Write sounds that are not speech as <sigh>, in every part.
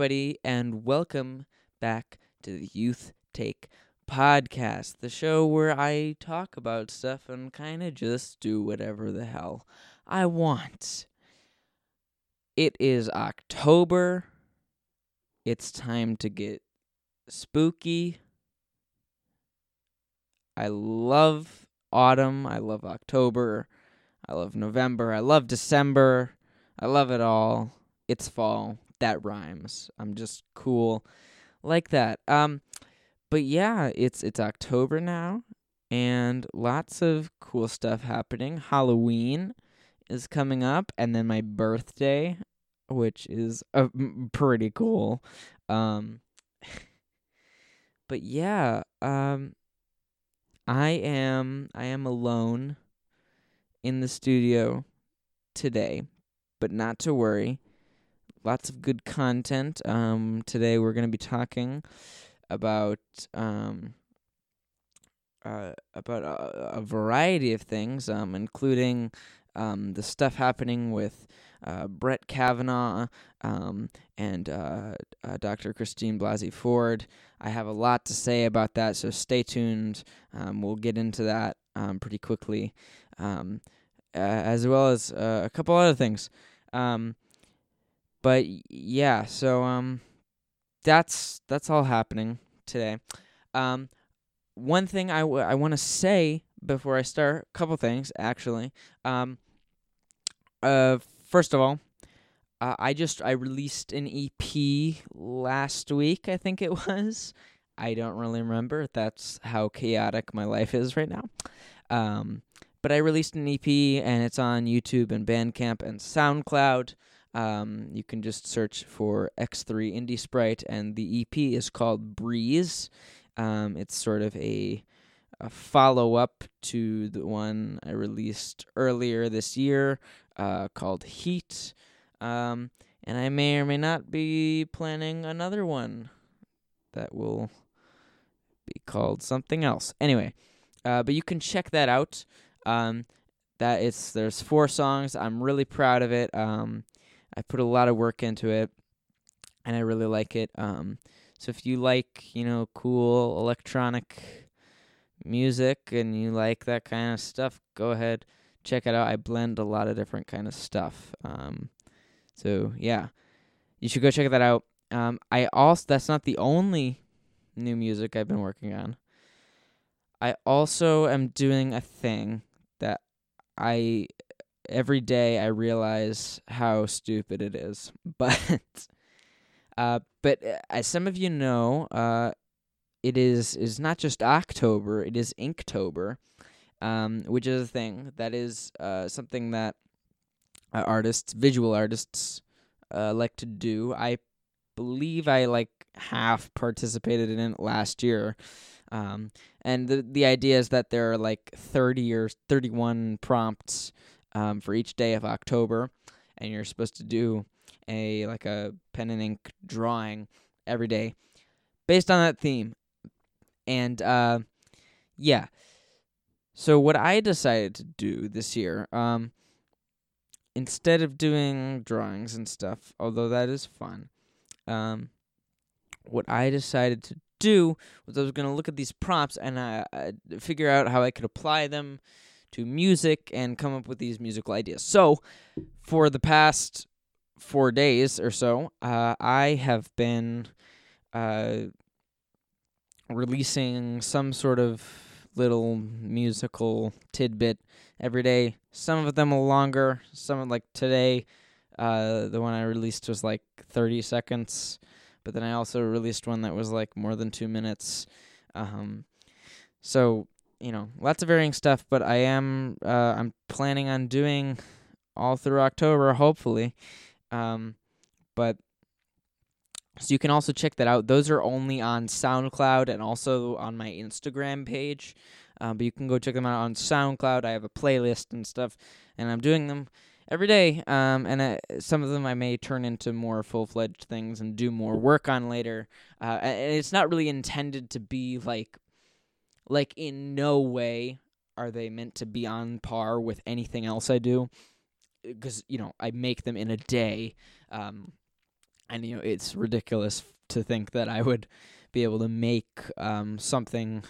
everybody, and welcome back to the Youth Take podcast, the show where I talk about stuff and kind of just do whatever the hell I want. It is October. It's time to get spooky. I love autumn. I love October. I love November. I love December. I love it all. It's fall. That rhymes. I'm just cool like that. Um but yeah, it's it's October now and lots of cool stuff happening. Halloween is coming up and then my birthday, which is uh, pretty cool. Um but yeah, um I am I am alone in the studio today, but not to worry. Lots of good content. Um, today we're going to be talking about um, uh, about a, a, variety of things, um, including um, the stuff happening with uh, Brett Kavanaugh um, and uh, uh, Dr. Christine Blasey Ford. I have a lot to say about that, so stay tuned. Um, we'll get into that um, pretty quickly, um, as well as uh, a couple other things. Um, but yeah, so um, that's that's all happening today. Um, one thing I, w- I want to say before I start, a couple things actually. Um, uh, first of all, uh, I just I released an EP last week. I think it <laughs> was. I don't really remember. That's how chaotic my life is right now. Um, but I released an EP and it's on YouTube and Bandcamp and SoundCloud. Um, you can just search for X3 Indie Sprite, and the EP is called Breeze. Um, it's sort of a, a follow up to the one I released earlier this year uh, called Heat. Um, and I may or may not be planning another one that will be called something else. Anyway, uh, but you can check that out. Um, that it's there's four songs. I'm really proud of it. Um, I put a lot of work into it, and I really like it. Um, so if you like, you know, cool electronic music and you like that kind of stuff, go ahead check it out. I blend a lot of different kind of stuff. Um, so yeah, you should go check that out. Um, I also that's not the only new music I've been working on. I also am doing a thing that I every day I realize how stupid it is. <laughs> But uh but uh, as some of you know, uh it is is not just October, it is Inktober. Um which is a thing that is uh something that uh, artists, visual artists uh like to do. I believe I like half participated in it last year. Um, and the the idea is that there are like 30 or 31 prompts um, for each day of October, and you're supposed to do a like a pen and ink drawing every day based on that theme. And uh, yeah, so what I decided to do this year, um, instead of doing drawings and stuff, although that is fun, um, what I decided to do was I was going to look at these prompts and uh, figure out how I could apply them to music and come up with these musical ideas. So, for the past four days or so, uh, I have been uh, releasing some sort of little musical tidbit every day. Some of them are longer. Some like today, uh, the one I released was like 30 seconds but then I also released one that was like more than two minutes. Um, so you know, lots of varying stuff, but I am uh, I'm planning on doing all through October, hopefully. Um, but so you can also check that out. Those are only on SoundCloud and also on my Instagram page. Um, but you can go check them out on SoundCloud. I have a playlist and stuff, and I'm doing them every day. Um, and uh, some of them I may turn into more full fledged things and do more work on later. Uh, and it's not really intended to be like, like in no way are they meant to be on par with anything else I do, because you know I make them in a day. Um, and you know it's ridiculous to think that I would be able to make um, something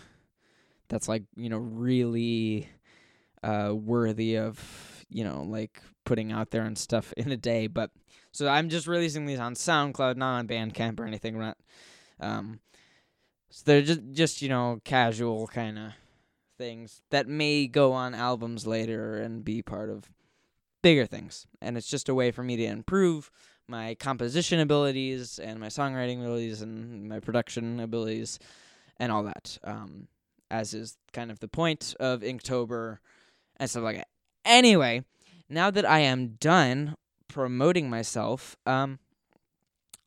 that's like you know really uh, worthy of you know like putting out there and stuff in a day. But so I'm just releasing these on SoundCloud, not on Bandcamp or anything. Not, um, so they're just just you know casual kind of things that may go on albums later and be part of bigger things. And it's just a way for me to improve my composition abilities and my songwriting abilities and my production abilities and all that. Um, as is kind of the point of Inktober and stuff like that. Anyway, now that I am done promoting myself, um,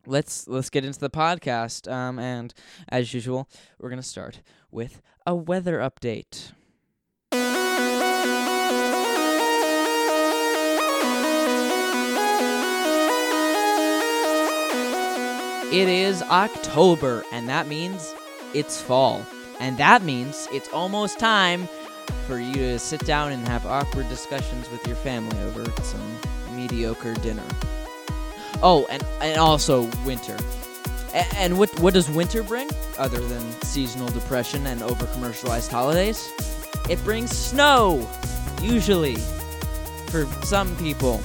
let's let's get into the podcast. Um, and as usual, we're gonna start with a weather update. It is October, and that means it's fall. And that means it's almost time for you to sit down and have awkward discussions with your family over some mediocre dinner. Oh, and, and also winter. And what what does winter bring other than seasonal depression and over commercialized holidays? It brings snow, usually, for some people.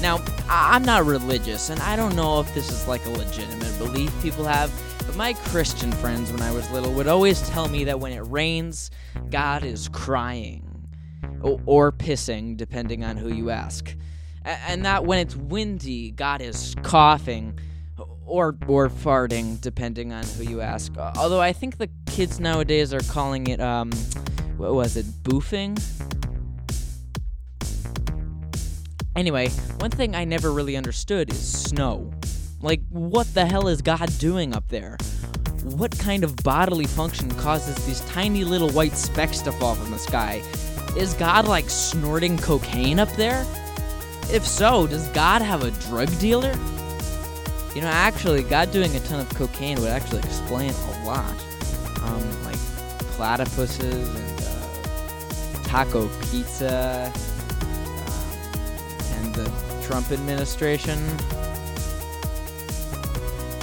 Now, I'm not religious, and I don't know if this is like a legitimate belief people have, but my Christian friends when I was little would always tell me that when it rains, God is crying. Or pissing, depending on who you ask. And that when it's windy, God is coughing. Or, or farting, depending on who you ask. Although I think the kids nowadays are calling it, um, what was it, boofing? Anyway, one thing I never really understood is snow. Like, what the hell is God doing up there? What kind of bodily function causes these tiny little white specks to fall from the sky? Is God like snorting cocaine up there? If so, does God have a drug dealer? You know, actually, God doing a ton of cocaine would actually explain a lot. Um, like platypuses and uh, taco pizza um, and the Trump administration.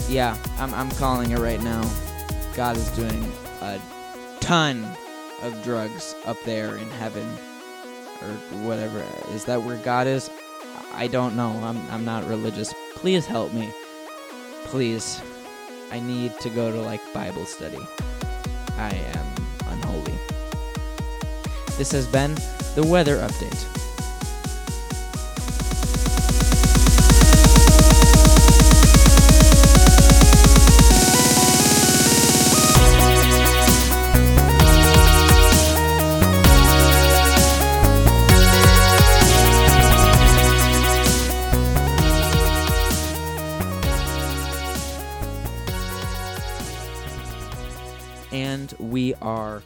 Yeah, I'm, I'm calling it right now. God is doing a ton of drugs up there in heaven or whatever. Is that where God is? I don't know. I'm I'm not religious. Please help me. Please. I need to go to like Bible study. I am unholy. This has been the weather update. And we are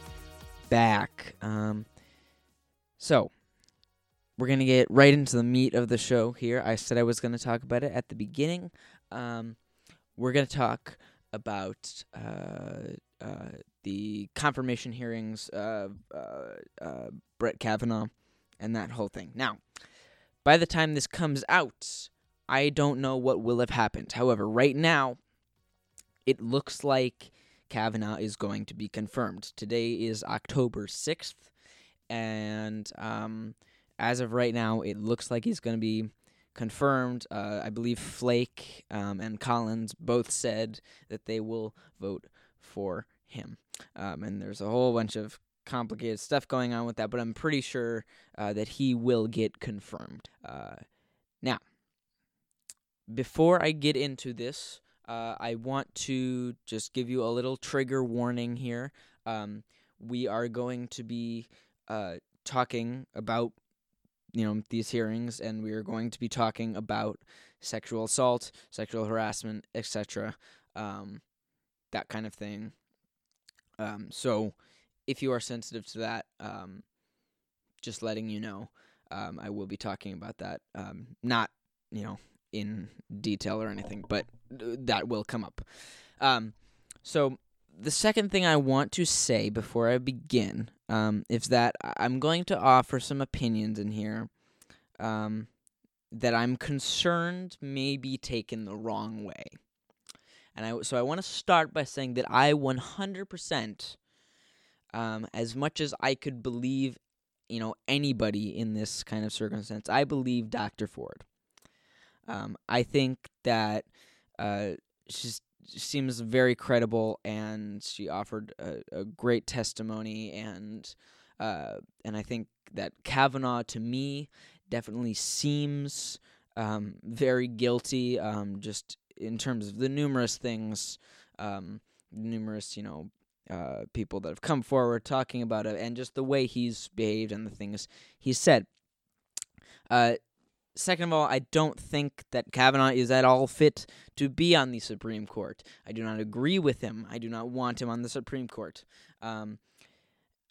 back. Um, so we're gonna get right into the meat of the show here. I said I was gonna talk about it at the beginning. Um, we're gonna talk about uh, uh, the confirmation hearings of uh, uh, Brett Kavanaugh and that whole thing. Now, by the time this comes out, I don't know what will have happened. However, right now, it looks like Kavanaugh is going to be confirmed. Today is October 6th, and um, as of right now, it looks like he's going to be confirmed. Uh, I believe Flake um, and Collins both said that they will vote for him. Um, and there's a whole bunch of complicated stuff going on with that, but I'm pretty sure uh, that he will get confirmed. Uh, now, before I get into this, uh, I want to just give you a little trigger warning here. Um, we are going to be uh, talking about, you know, these hearings, and we are going to be talking about sexual assault, sexual harassment, etc., um, that kind of thing. Um, so, if you are sensitive to that, um, just letting you know, um, I will be talking about that. Um, not, you know, in detail or anything, but that will come up. Um, so the second thing I want to say before I begin um, is that I'm going to offer some opinions in here. Um, that I'm concerned may be taken the wrong way. And I so I want to start by saying that I 100% um, as much as I could believe, you know, anybody in this kind of circumstance, I believe Dr. Ford. Um, I think that uh, she seems very credible, and she offered a, a great testimony, and uh, and I think that Kavanaugh, to me, definitely seems um, very guilty. Um, just in terms of the numerous things, um, numerous you know uh, people that have come forward talking about it, and just the way he's behaved and the things he's said. Uh, second of all, I don't think that Kavanaugh is at all fit to be on the Supreme Court. I do not agree with him. I do not want him on the Supreme Court. Um,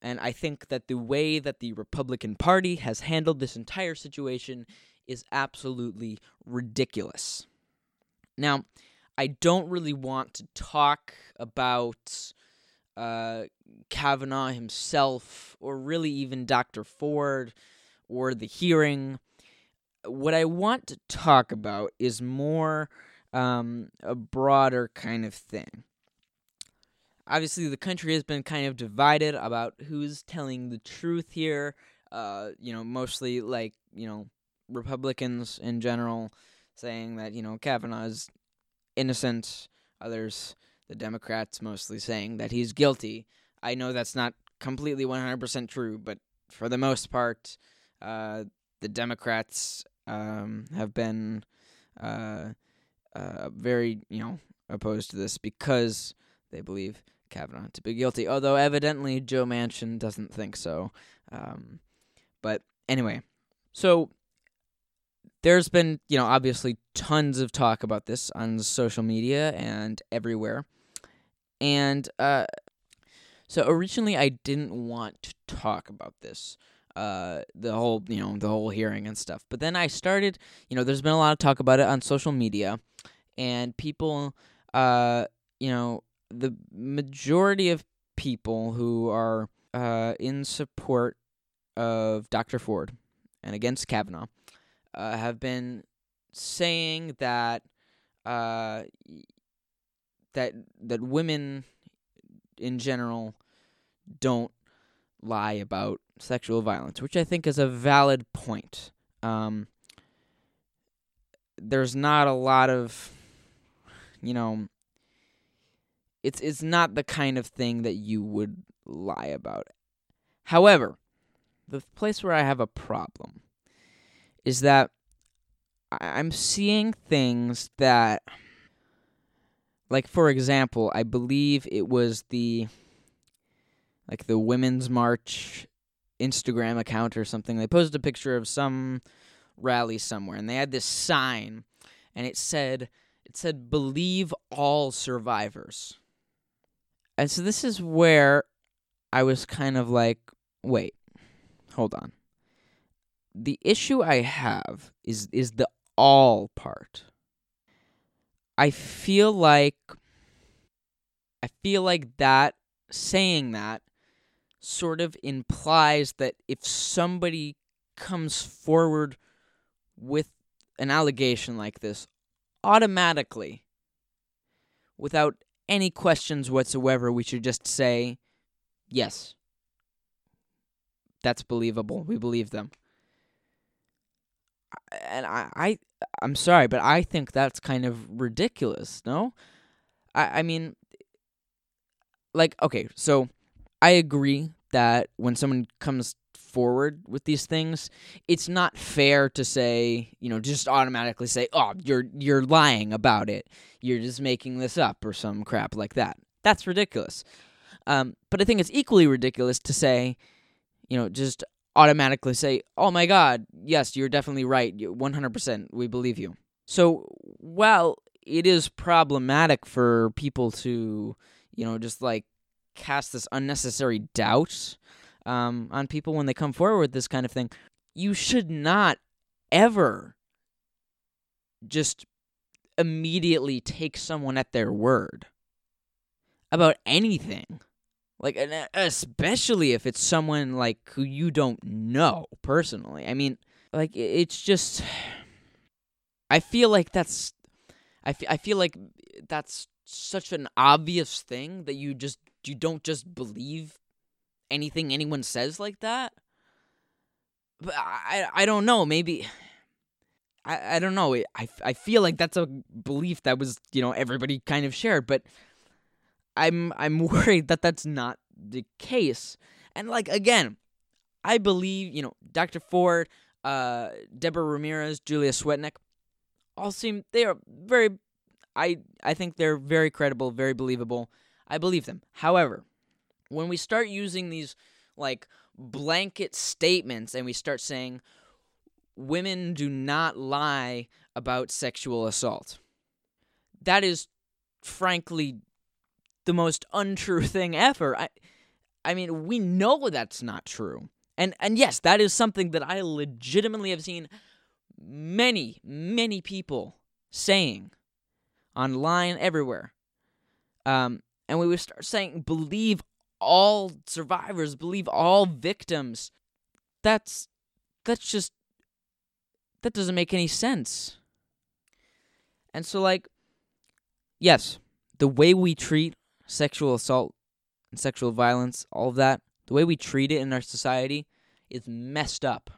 and I think that the way that the Republican Party has handled this entire situation is absolutely ridiculous. Now, I don't really want to talk about uh, Kavanaugh himself, or really even Dr. Ford, or the hearing. What I want to talk about is more um, a broader kind of thing. Obviously, the country has been kind of divided about who's telling the truth here. Uh, you know, mostly like, you know, Republicans in general saying that, you know, Kavanaugh is innocent. Others the Democrats mostly saying that he's guilty. I know that's not completely 100% true, but for the most part, uh, the Democrats um, have been uh, uh, very, you know, opposed to this because they believe Kavanaugh to be guilty. Although evidently Joe Manchin doesn't think so. Um, but anyway, so there's been, you know, obviously tons of talk about this on social media and everywhere. And uh, so originally, I didn't want to talk about this, uh, the whole you know the whole hearing and stuff. But then I started, you know, there's been a lot of talk about it on social media, and people, uh, you know, the majority of people who are uh, in support of Dr. Ford and against Kavanaugh uh, have been saying that uh, that that women in general don't lie about sexual violence, which I think is a valid point. Um, there's not a lot of, you know, it's it's not the kind of thing that you would lie about. However, the place where I have a problem is that I'm seeing things that like for example, I believe it was the like the women's march Instagram account or something. They posted a picture of some rally somewhere and they had this sign and it said it said believe all survivors. And so this is where I was kind of like, wait, hold on. The issue I have is is the all part. I feel like I feel like that saying that sort of implies that if somebody comes forward with an allegation like this automatically without any questions whatsoever we should just say yes that's believable we believe them and I, I I'm sorry, but I think that's kind of ridiculous. No, I I mean, like okay, so I agree that when someone comes forward with these things, it's not fair to say, you know, just automatically say, "Oh, you're you're lying about it. You're just making this up or some crap like that." That's ridiculous. Um, but I think it's equally ridiculous to say, you know, just automatically say, "Oh my god, yes, you're definitely right. 100%, we believe you." So, while it is problematic for people to, you know, just like cast this unnecessary doubt um, on people when they come forward with this kind of thing, you should not ever just immediately take someone at their word about anything. Like, especially if it's someone like who you don't know personally. I mean, like, it's just, <sighs> I feel like that's I, f- I feel like that's such an obvious thing that you just you don't just believe anything anyone says like that. But I I don't know, maybe I, I don't know. I, I feel like that's a belief that was, you know, everybody kind of shared, but I'm I'm <laughs> worried that that's not the case. And like again, I believe, you know, Dr. Ford, uh Deborah Ramirez, Julia Swetnick all seem they are very I I think they're very credible, very believable. I believe them. However, when we start using these like blanket statements and we start saying women do not lie about sexual assault. That is frankly the most untrue <laughs> thing ever. I I mean, we know that's not true. And and yes, that is something that I legitimately have seen many, many people saying online everywhere. Um, and we would start saying, believe all survivors, believe all victims. That's that's just that doesn't make any sense. And so like yes, the way we treat sexual assault and sexual violence, all of that, the way we treat it in our society is messed up.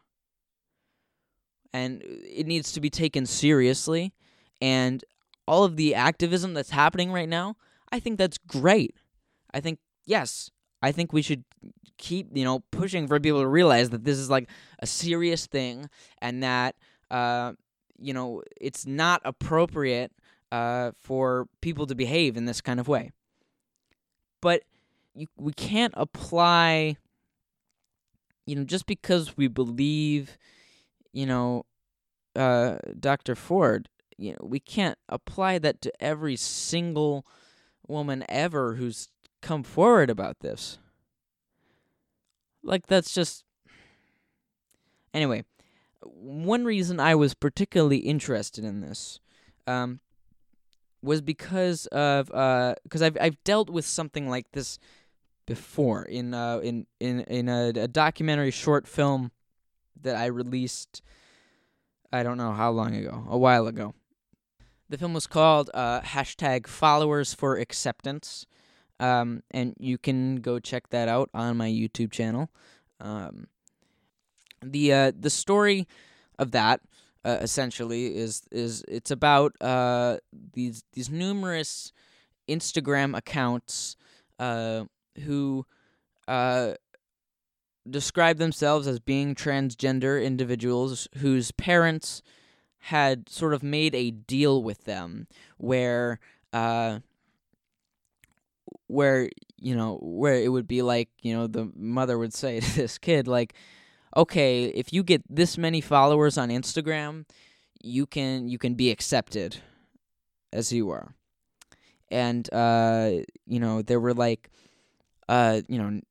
And it needs to be taken seriously and all of the activism that's happening right now, I think that's great. I think yes, I think we should keep, you know, pushing for people to realize that this is like a serious thing and that uh, you know, it's not appropriate uh, for people to behave in this kind of way. But you, we can't apply, you know, just because we believe, you know, uh, Dr. Ford, you know, we can't apply that to every single woman ever who's come forward about this. Like that's just anyway. One reason I was particularly interested in this um, was because of because uh, I've I've dealt with something like this before in uh, in in in a, a documentary short film that I released. I don't know how long ago, a while ago. The film was called uh, hashtag Followers for Acceptance, um, and you can go check that out on my YouTube channel. Um, the uh, the story of that uh, essentially is is it's about uh, these these numerous Instagram accounts uh, who uh, describe themselves as being transgender individuals whose parents had sort of made a deal with them where uh where you know where it would be like you know the mother would say <laughs> to this kid like okay if you get this many followers on Instagram you can you can be accepted as you are. And uh you know there were like uh you know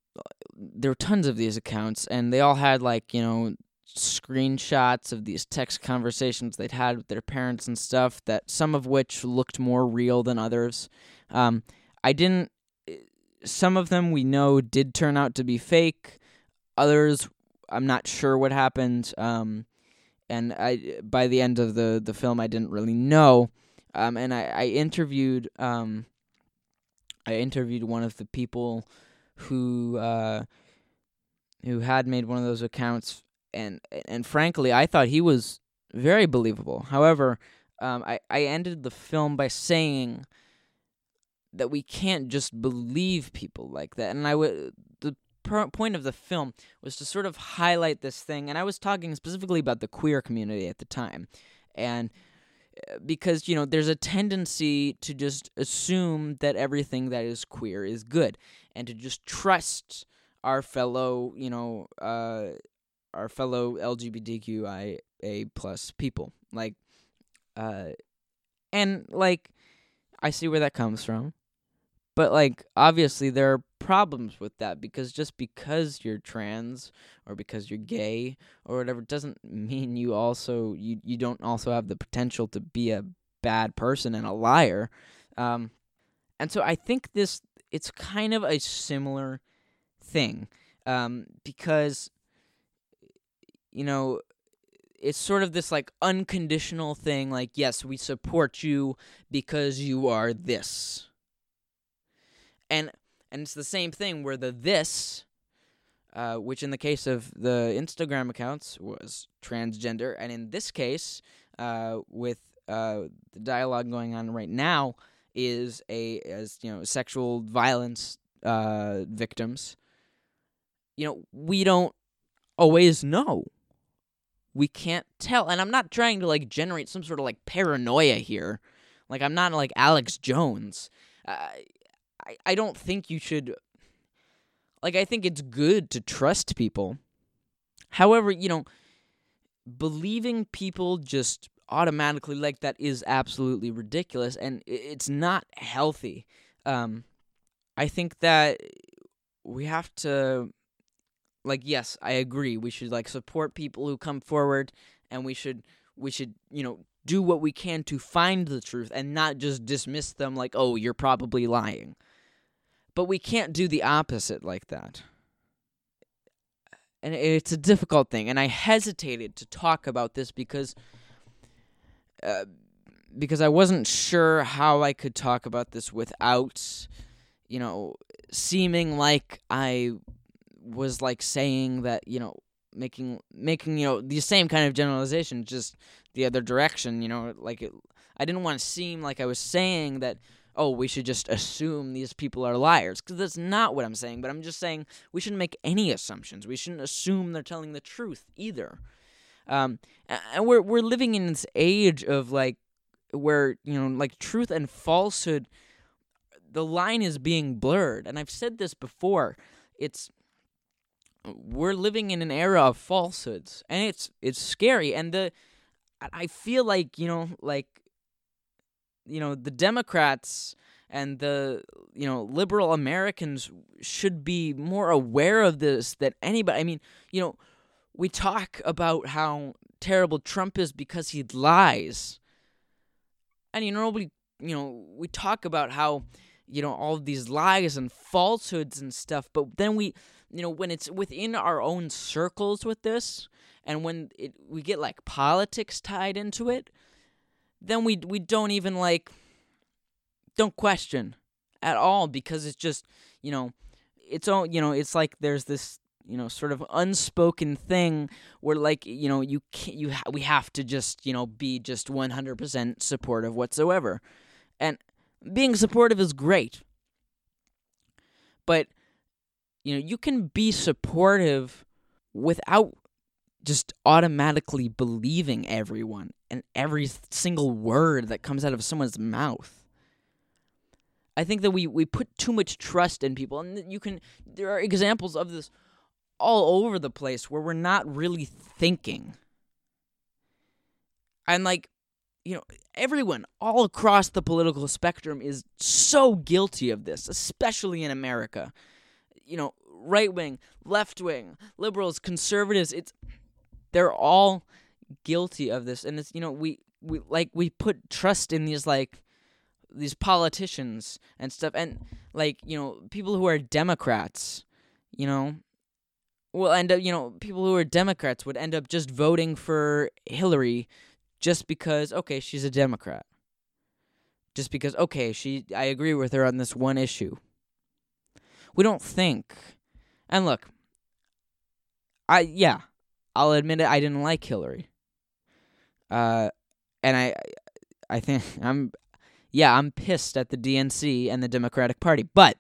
there were tons of these accounts and they all had like you know screenshots of these text conversations they'd had with their parents and stuff that some of which looked more real than others. Um, i didn't eh, some of them we know did turn out to be fake. Others i'm not sure what happened. Um, and i by the end of the the film i didn't really know. Um, and i i interviewed um, i interviewed one of the people who uh, who had made one of those accounts and and frankly, I thought he was very believable. However, um, I I ended the film by saying that we can't just believe people like that, and I would the per- point of the film was to sort of highlight this thing, and I was talking specifically about the queer community at the time, and uh, because you know there's a tendency to just assume that everything that is queer is good. And to just trust our fellow you know uh, our fellow LGBTQIA plus people. Like, uh, and like, I see where that comes from, but like, obviously there are problems with that because just because you're trans or because you're gay or whatever doesn't mean you also you you don't also have the potential to be a bad person and a liar. Um, and so I think this it's kind of a similar thing um, because you know, it's sort of this like unconditional thing like yes we support you because you are this. And and it's the same thing where the this uh, which in the case of the instagram accounts was transgender and in this case uh, with uh, the dialogue going on right now is a as you know sexual violence uh, victims you know we don't always know we can't tell. And I'm not trying to like generate some sort of like paranoia here. Like I'm not like Alex Jones. Uh, I I don't think you should. Like I think it's good to trust people. However, you know, believing people just automatically like that is absolutely ridiculous, and it's not healthy. Um, I think that we have to like yes, I agree. We should like support people who come forward and we should we should, you know, do what we can to find the truth and not just dismiss them like, "Oh, you're probably lying." But we can't do the opposite like that. And it's a difficult thing, and I hesitated to talk about this because uh, because I wasn't sure how I could talk about this without, you know, seeming like I was like saying that you know making making you know the same kind of generalization just the other direction you know like it, i didn't want to seem like i was saying that oh we should just assume these people are liars because that's not what i'm saying but i'm just saying we shouldn't make any assumptions. We shouldn't assume they're telling the truth either. Um, and we're we're living in this age of like where you know like truth and falsehood the line is being blurred and i've said this before. It's we're living in an era of falsehoods and it's it's scary and the i feel like you know like you know the democrats and the you know liberal americans should be more aware of this than anybody i mean you know we talk about how terrible trump is because he lies and you know nobody you know we talk about how you know all these lies and falsehoods and stuff but then we you know when it's within our own circles with this and when it, we get like politics tied into it then we we don't even like don't question at all because it's just you know it's all you know it's like there's this you know sort of unspoken thing where like you know you can you ha- we have to just you know be just 100% supportive whatsoever. And being supportive is great. But you know, you can be supportive without just automatically believing everyone and every single word that comes out of someone's mouth. I think that we, we put too much trust in people, and you can. There are examples of this all over the place where we're not really thinking. And like, you know, everyone all across the political spectrum is so guilty of this, especially in America you know, right wing, left wing, liberals, conservatives, it's they're all guilty of this. And it's you know, we we like we put trust in these like these politicians and stuff. And like, you know, people who are democrats, you know, will end up, you know, people who are democrats would end up just voting for Hillary just because okay, she's a democrat. Just because okay, she I agree with her on this one issue we don't think. And look, I yeah, I'll admit it. I didn't like Hillary. Uh, and I, I think <laughs> I'm, yeah, I'm pissed at the DNC and the Democratic Party. But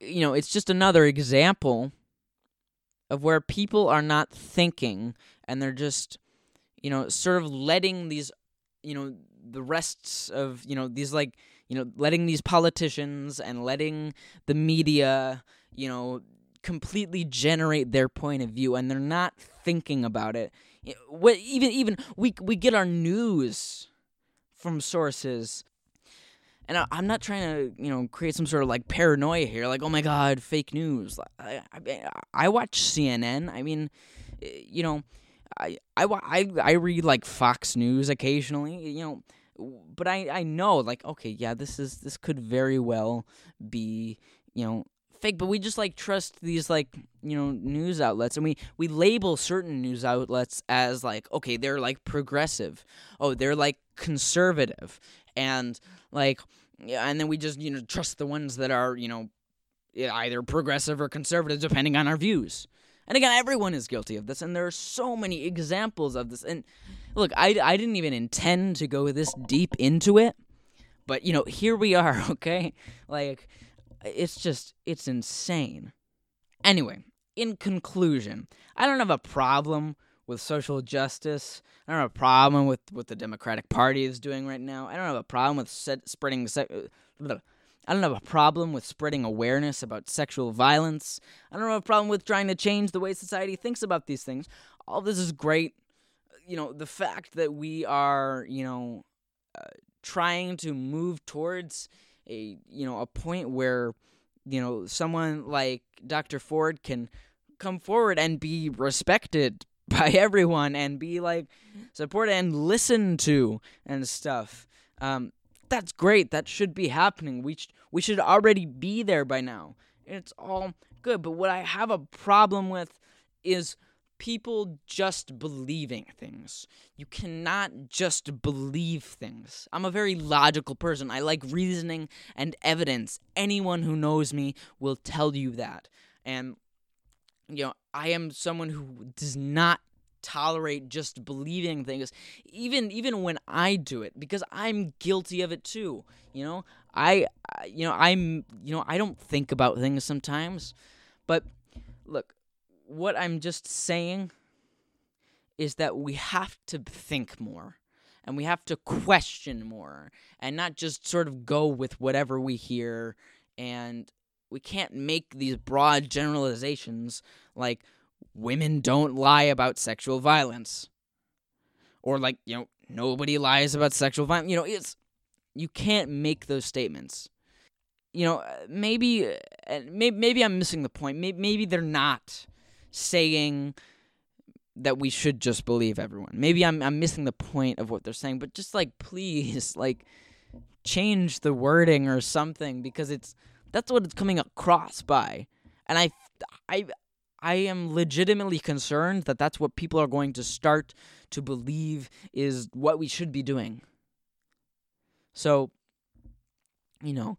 you know, it's just another example of where people are not thinking and they're just, you know, sort of letting these, you know, the rests of, you know, these like you know, letting these politicians and letting the media, you know, completely generate their point of view and they're not thinking about it. What even even we we get our news from sources and I, am not trying to, you know, create some sort of like paranoia here, like, oh my god, fake news. I, I, I watch CNN. I mean, eh, you know, I, I, I, I read like Fox News occasionally. You know, but I I know like okay yeah this is this could very well be you know fake, but we just like trust these like you know news outlets, and we we label certain news outlets as like okay, they're like progressive, oh, they're like conservative, and like yeah, and then we just you know trust the ones that are you know either progressive or conservative depending on our views. And again, everyone is guilty of this, and there are so many examples of this. And look, I, I didn't even intend to go this deep into it, but you know, here we are, <laughs> okay? Like, it's just, it's insane. Anyway, in conclusion, I don't have a problem with social justice. I don't have a problem with what the Democratic Party is doing right now. I don't have a problem with set, spreading. Se- uh, I don't have a problem with spreading awareness about sexual violence. I don't have a problem with trying to change the way society thinks about these things. All this is great. You know, the fact that we are, you know, uh, trying to move towards a, you know, a point where, you know, someone like Dr. Ford can come forward and be respected <laughs> by everyone and be like supported and listened to and stuff. Um, that's great. That should be happening. We sh- we should already be there by now. It's all good. But what I have a problem with is people just believing things. You cannot just believe things. I'm a very logical person. I like reasoning and evidence. Anyone who knows me will tell you that. And you know, I am someone who does not tolerate just believing things even even when I do it because I'm guilty of it too you know? I you know I'm you know I don't think about things sometimes but look what I'm just saying is that we have to think more and we have to question more and not just sort of go with whatever we hear and we can't make these broad generalizations like women don't lie about sexual violence. Or like, you know, nobody lies about sexual violence. You know, it's you can't make those statements. You know, maybe uh, maybe, maybe I'm missing the point. Maybe, maybe they're not saying that we should just believe everyone. Maybe I'm I'm missing the point of what they're saying, but just like please <laughs> like change the wording or something because it's that's what it's coming across by. And I I I am legitimately concerned that that's what people are going to start to believe is what we should be doing. So, you know,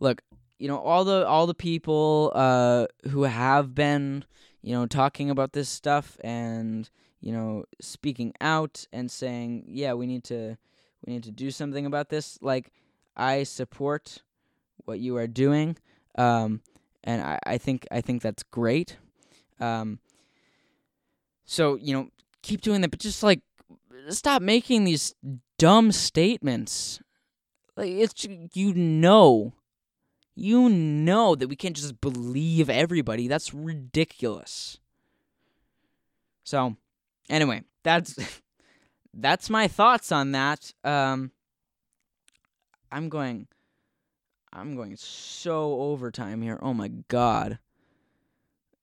look, you know, all the all the people uh, who have been, you know, talking about this stuff and you know, speaking out and saying, yeah, we need to we need to do something about this. Like, I support what you are doing, um, and I, I think I think that's great. Um, so you know, keep doing that, but just like stop making these dumb statements. Like it's you know, you know that we can't just believe everybody. That's ridiculous. So, anyway, that's <laughs> that's my thoughts on that. Um, I'm going. I'm going so overtime here. Oh my god.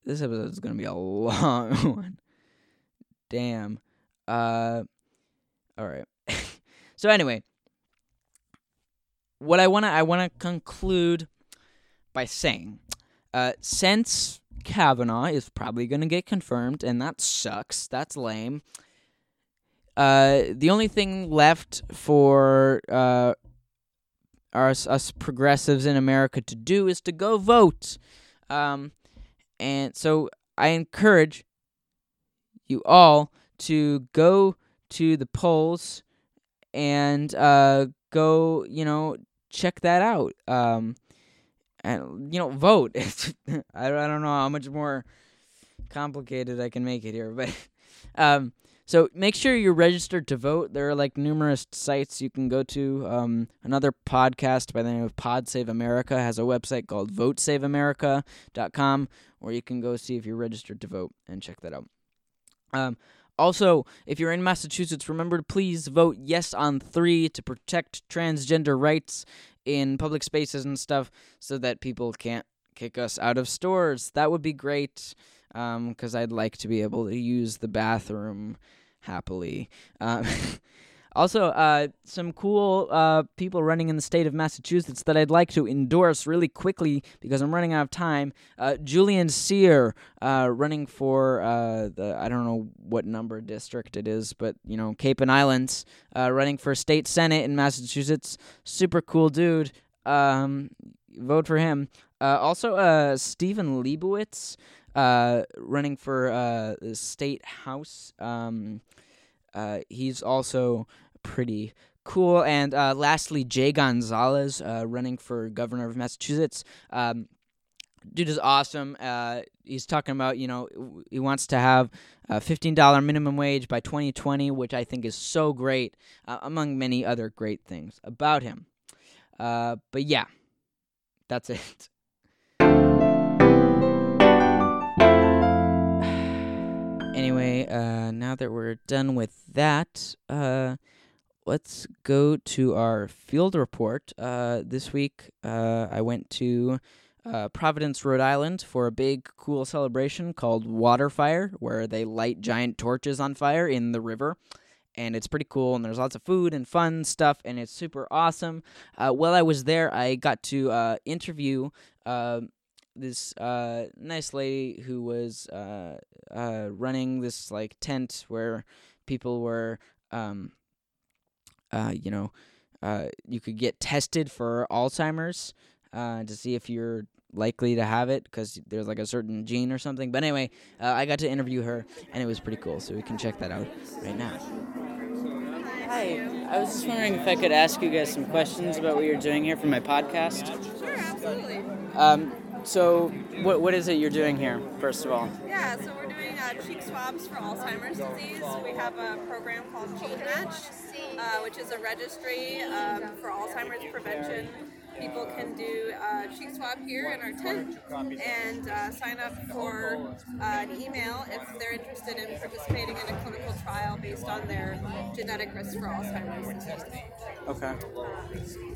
This episode is gonna be a <laughs> long one. Damn. Uh. All right. <laughs> so anyway, what I wanna I wanna conclude by saying, uh, since Kavanaugh is probably gonna get confirmed, and that sucks. That's lame. Uh, the only thing left for uh, us, us progressives in America to do is to go vote. Um, and so I encourage you all to go to the polls and uh, go, you know, check that out. Um, and you know, vote. <laughs> I I don't know how much more complicated I can make it here, but <laughs> um, so make sure you're registered to vote. There are like numerous sites you can go to. Um, another podcast by the name of Pod Save America has a website called VoteSaveAmerica.com where you can go see if you're registered to vote and check that out. Um, also, if you're in Massachusetts, remember to please vote yes on three to protect transgender rights in public spaces and stuff so that people can't kick us out of stores. That would be great because um, I'd like to be able to use the bathroom happily. Um, <laughs> Also, uh, some cool uh, people running in the state of Massachusetts that I'd like to endorse really quickly because I'm running out of time. Uh, Julian Cyr, uh, running for uh, the I don't know what number district it is, but you know Cape and Islands, uh, running for state senate in Massachusetts. Super cool dude. Um, vote for him. also, Stephen Leibowitz running for the state house. Um, uh, he's also pretty cool. And uh, lastly, Jay Gonzalez, uh, running for governor of Massachusetts. Um, dude is awesome. Uh, he's talking about, you know, he wants to have a $15 minimum wage by 2020, which I think is so great, uh, among many other great things about him. Uh, but yeah, that's <laughs> it. Anyway, uh, now that we're done with that, uh, let's go to our field report. Uh, this week, uh, I went to uh, Providence, Rhode Island for a big, cool celebration called WaterFire, where they light giant torches on fire in the river. And it's pretty cool, and there's lots of food and fun stuff, and it's super awesome. Uh, while I was there, I got to interview this uh, nice lady who was uh, uh, running this like tent where people were, um, uh, you know, uh, you could get tested for Alzheimer's uh, to see if you're likely to have it because there's like a certain gene or something. But anyway, uh, I got to interview her and it was pretty cool. So we can check that out right now. Hi, I was just wondering if I could ask you guys some questions about what you're doing here for my podcast. Sure, absolutely. Um, so, what, what is it you're doing here, first of all? Yeah, so we're doing uh, cheek swabs for Alzheimer's disease. We have a program called Gene uh, which is a registry um, for Alzheimer's prevention people can do a cheek swab here in our tent and uh, sign up for uh, an email if they're interested in participating in a clinical trial based on their genetic risk for Alzheimer's disease. Okay.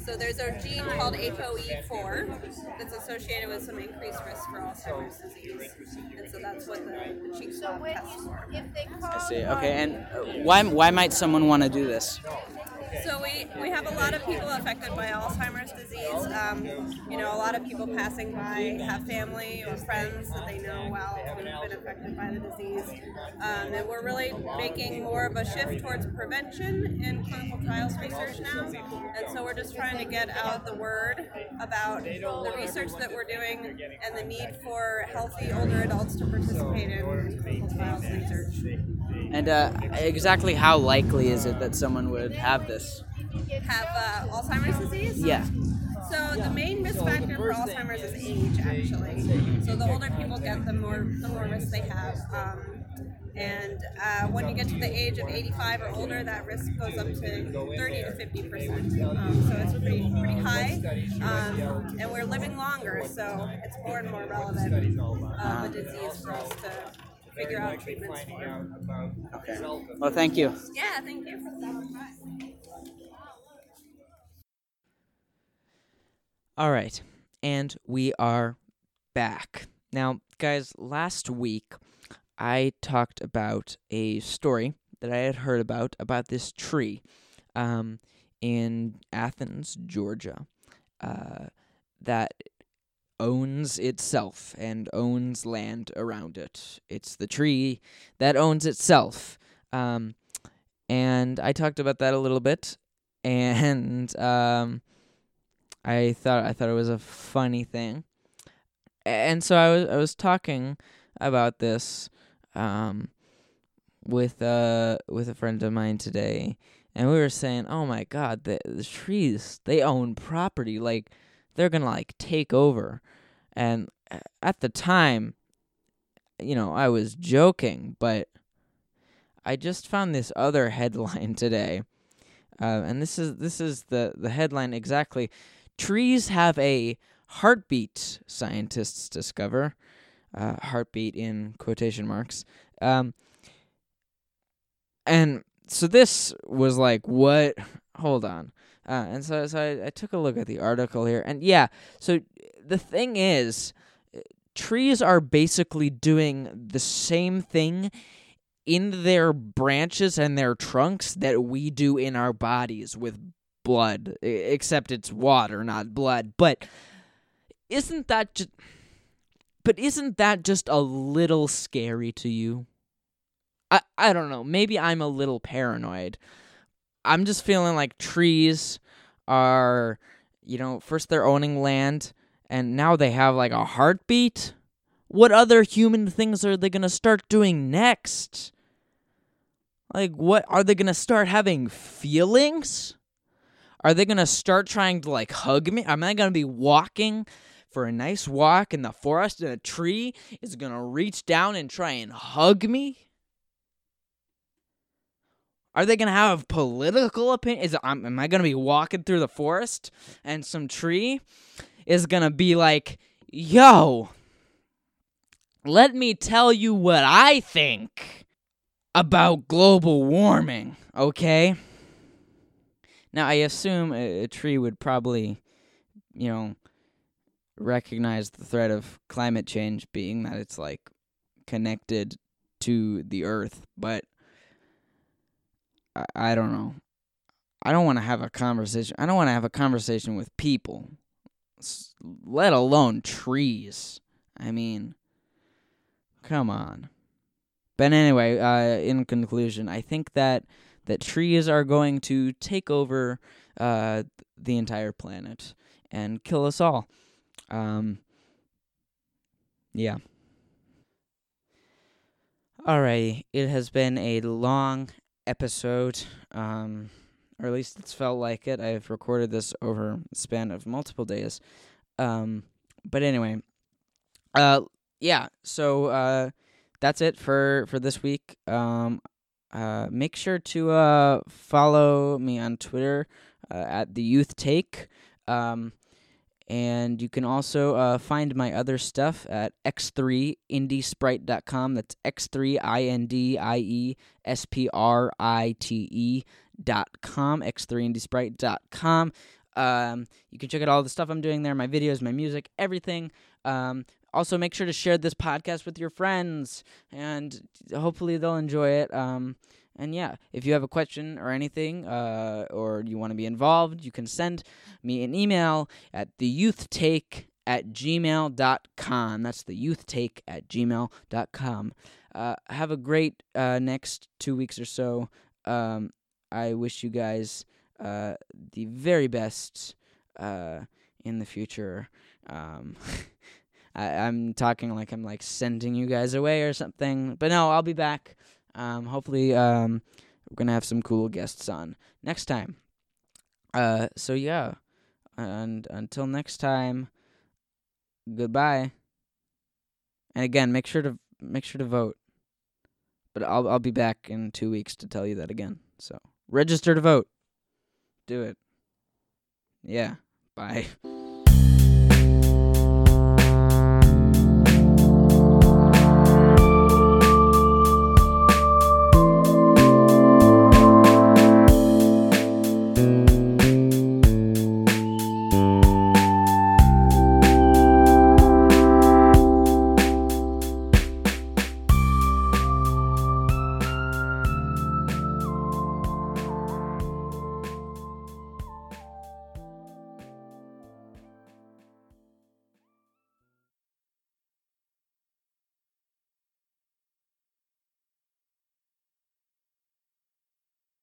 So there's a gene called ApoE4 that's associated with some increased risk for Alzheimer's disease, and so that's what the, the cheek swab tests for. I see. Okay, and uh, why why might someone want to do this? So we, we have a lot of people affected by Alzheimer's disease. Um, you know, a lot of people passing by have family or friends that they know well who've been affected by the disease. Um, and we're really making more of a shift towards prevention in clinical trials research now. And so we're just trying to get out the word about the research that we're doing and the need for healthy older adults to participate in clinical trials research. And uh, exactly how likely is it that someone would have this? Have uh, Alzheimer's disease? Yeah. So the main risk factor for Alzheimer's is age, actually. So the older people get, the more the more risk they have. Um, and uh, when you get to the age of 85 or older, that risk goes up to 30 to 50 percent. Um, so it's pretty pretty high, um, and we're living longer, so it's more and more relevant uh, a disease for us to figure out treatments for. Okay. Well, thank you. Yeah, thank you for stopping by. All right. And we are back. Now, guys, last week I talked about a story that I had heard about about this tree um, in Athens, Georgia, uh, that owns itself and owns land around it. It's the tree that owns itself. Um, and I talked about that a little bit, <laughs> and um, I thought I thought it was a funny thing, and so I was I was talking about this um, with uh with a friend of mine today, and we were saying, oh my god, the, the trees they own property like they're gonna like take over. And at the time, you know, I was joking, but I just found this other <laughs> headline today. Uh, and this is this is the, the headline exactly. Trees have a heartbeat, scientists discover. Uh, heartbeat in quotation marks. Um, and so this was like, what? Hold on. Uh, and so, so I, I took a look at the article here, and yeah, so the thing is, trees are basically doing the same thing in their branches and their trunks that we do in our bodies with blood, except it's water, not blood. But isn't that just but isn't that just a little scary to you? I I don't know. Maybe I'm a little paranoid. I'm just feeling like trees are, you know, first they're owning land and now they have like a heartbeat. What other human things are they going to start doing next? Like what are they going to start having feelings? Are they going to start trying to like hug me? Am I going to be walking for a nice walk in the forest and a tree is going to reach down and try and hug me? Are they going to have political opinion? Is am I going to be walking through the forest and some tree is going to be like, "Yo, let me tell you what I think about global warming, okay?" Now, I assume a, a tree would probably, you know, recognize the threat of climate change being that it's like connected to the earth, but I, I don't know. I don't want to have a conversation. I don't want to have a conversation with people, let alone trees. I mean, come on. But anyway, uh, in conclusion, I think that that trees are going to take over uh, the entire planet and kill us all. Um, yeah. Alrighty, it has been a long episode, um, or at least it's felt like it. I've recorded this over a span of multiple days. Um, but anyway, uh, yeah. So uh, that's it for for this week. Um, uh, make sure to uh follow me on Twitter uh, at the Youth Take. Um, and you can also uh, find my other stuff at x3indiesprite.com. That's x3indiesprite.com, x3indiesprite.com. Um, you can check out all the stuff I'm doing there, my videos, my music, everything. Um, also, make sure to share this podcast with your friends, and hopefully they'll enjoy it. Um, and yeah, if you have a question or anything, uh, or you want to be involved, you can send me an email at theyouth.take at gmail.com. That's theyouth.take at gmail.com. Uh, have a great uh, next two weeks or so. Um, I wish you guys uh, the very best uh, in the future. Um, <laughs> I, I'm talking like I'm like sending you guys away or something, but no, I'll be back. Um, hopefully, um, we're gonna have some cool guests on next time. Uh, so yeah, and until next time, goodbye. And again, make sure to make sure to vote. But I'll I'll be back in two weeks to tell you that again. So register to vote. Do it. Yeah. Bye. <laughs>